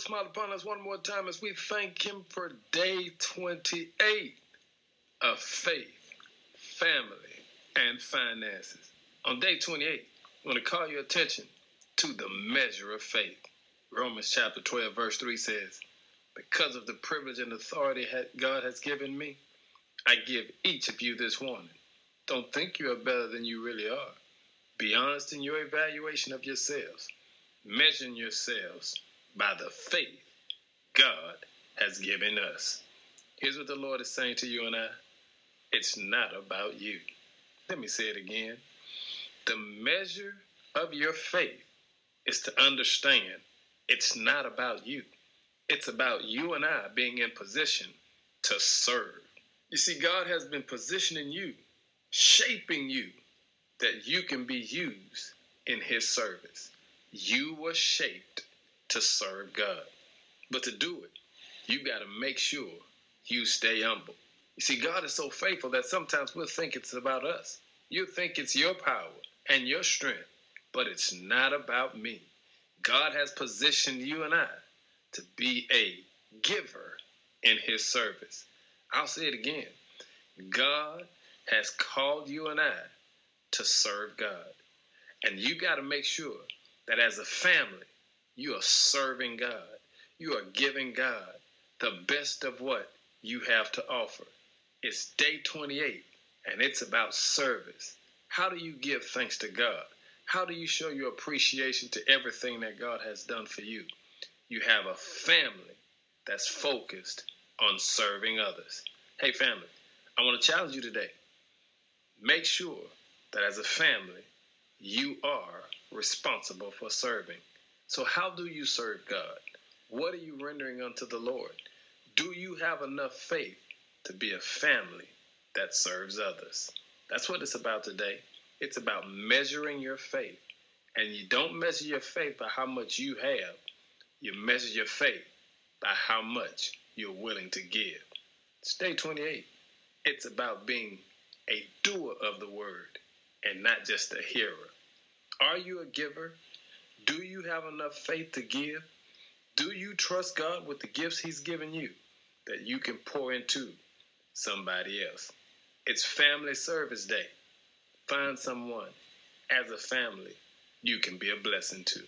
Smile upon us one more time as we thank Him for day 28 of faith, family, and finances. On day 28, I want to call your attention to the measure of faith. Romans chapter 12, verse 3 says, Because of the privilege and authority God has given me, I give each of you this warning. Don't think you are better than you really are. Be honest in your evaluation of yourselves. Measure yourselves by the faith God has given us. Here's what the Lord is saying to you and I it's not about you. Let me say it again. The measure of your faith is to understand it's not about you. It's about you and I being in position to serve. You see, God has been positioning you, shaping you, that you can be used in His service. You were shaped to serve God. But to do it, you got to make sure you stay humble. You see, God is so faithful that sometimes we'll think it's about us. You think it's your power and your strength, but it's not about me. God has positioned you and I to be a giver in his service. I'll say it again. God has called you and I to serve God. And you got to make sure that as a family, you are serving God. You are giving God the best of what you have to offer. It's day 28 and it's about service. How do you give thanks to God? How do you show your appreciation to everything that God has done for you? You have a family that's focused on serving others. Hey, family, I want to challenge you today. Make sure that as a family, you are responsible for serving. So, how do you serve God? What are you rendering unto the Lord? Do you have enough faith to be a family that serves others? That's what it's about today. It's about measuring your faith. And you don't measure your faith by how much you have, you measure your faith by how much you're willing to give. It's day 28. It's about being a doer of the word and not just a hearer. Are you a giver? Do you have enough faith to give? Do you trust God with the gifts He's given you that you can pour into somebody else? It's Family Service Day. Find someone as a family you can be a blessing to.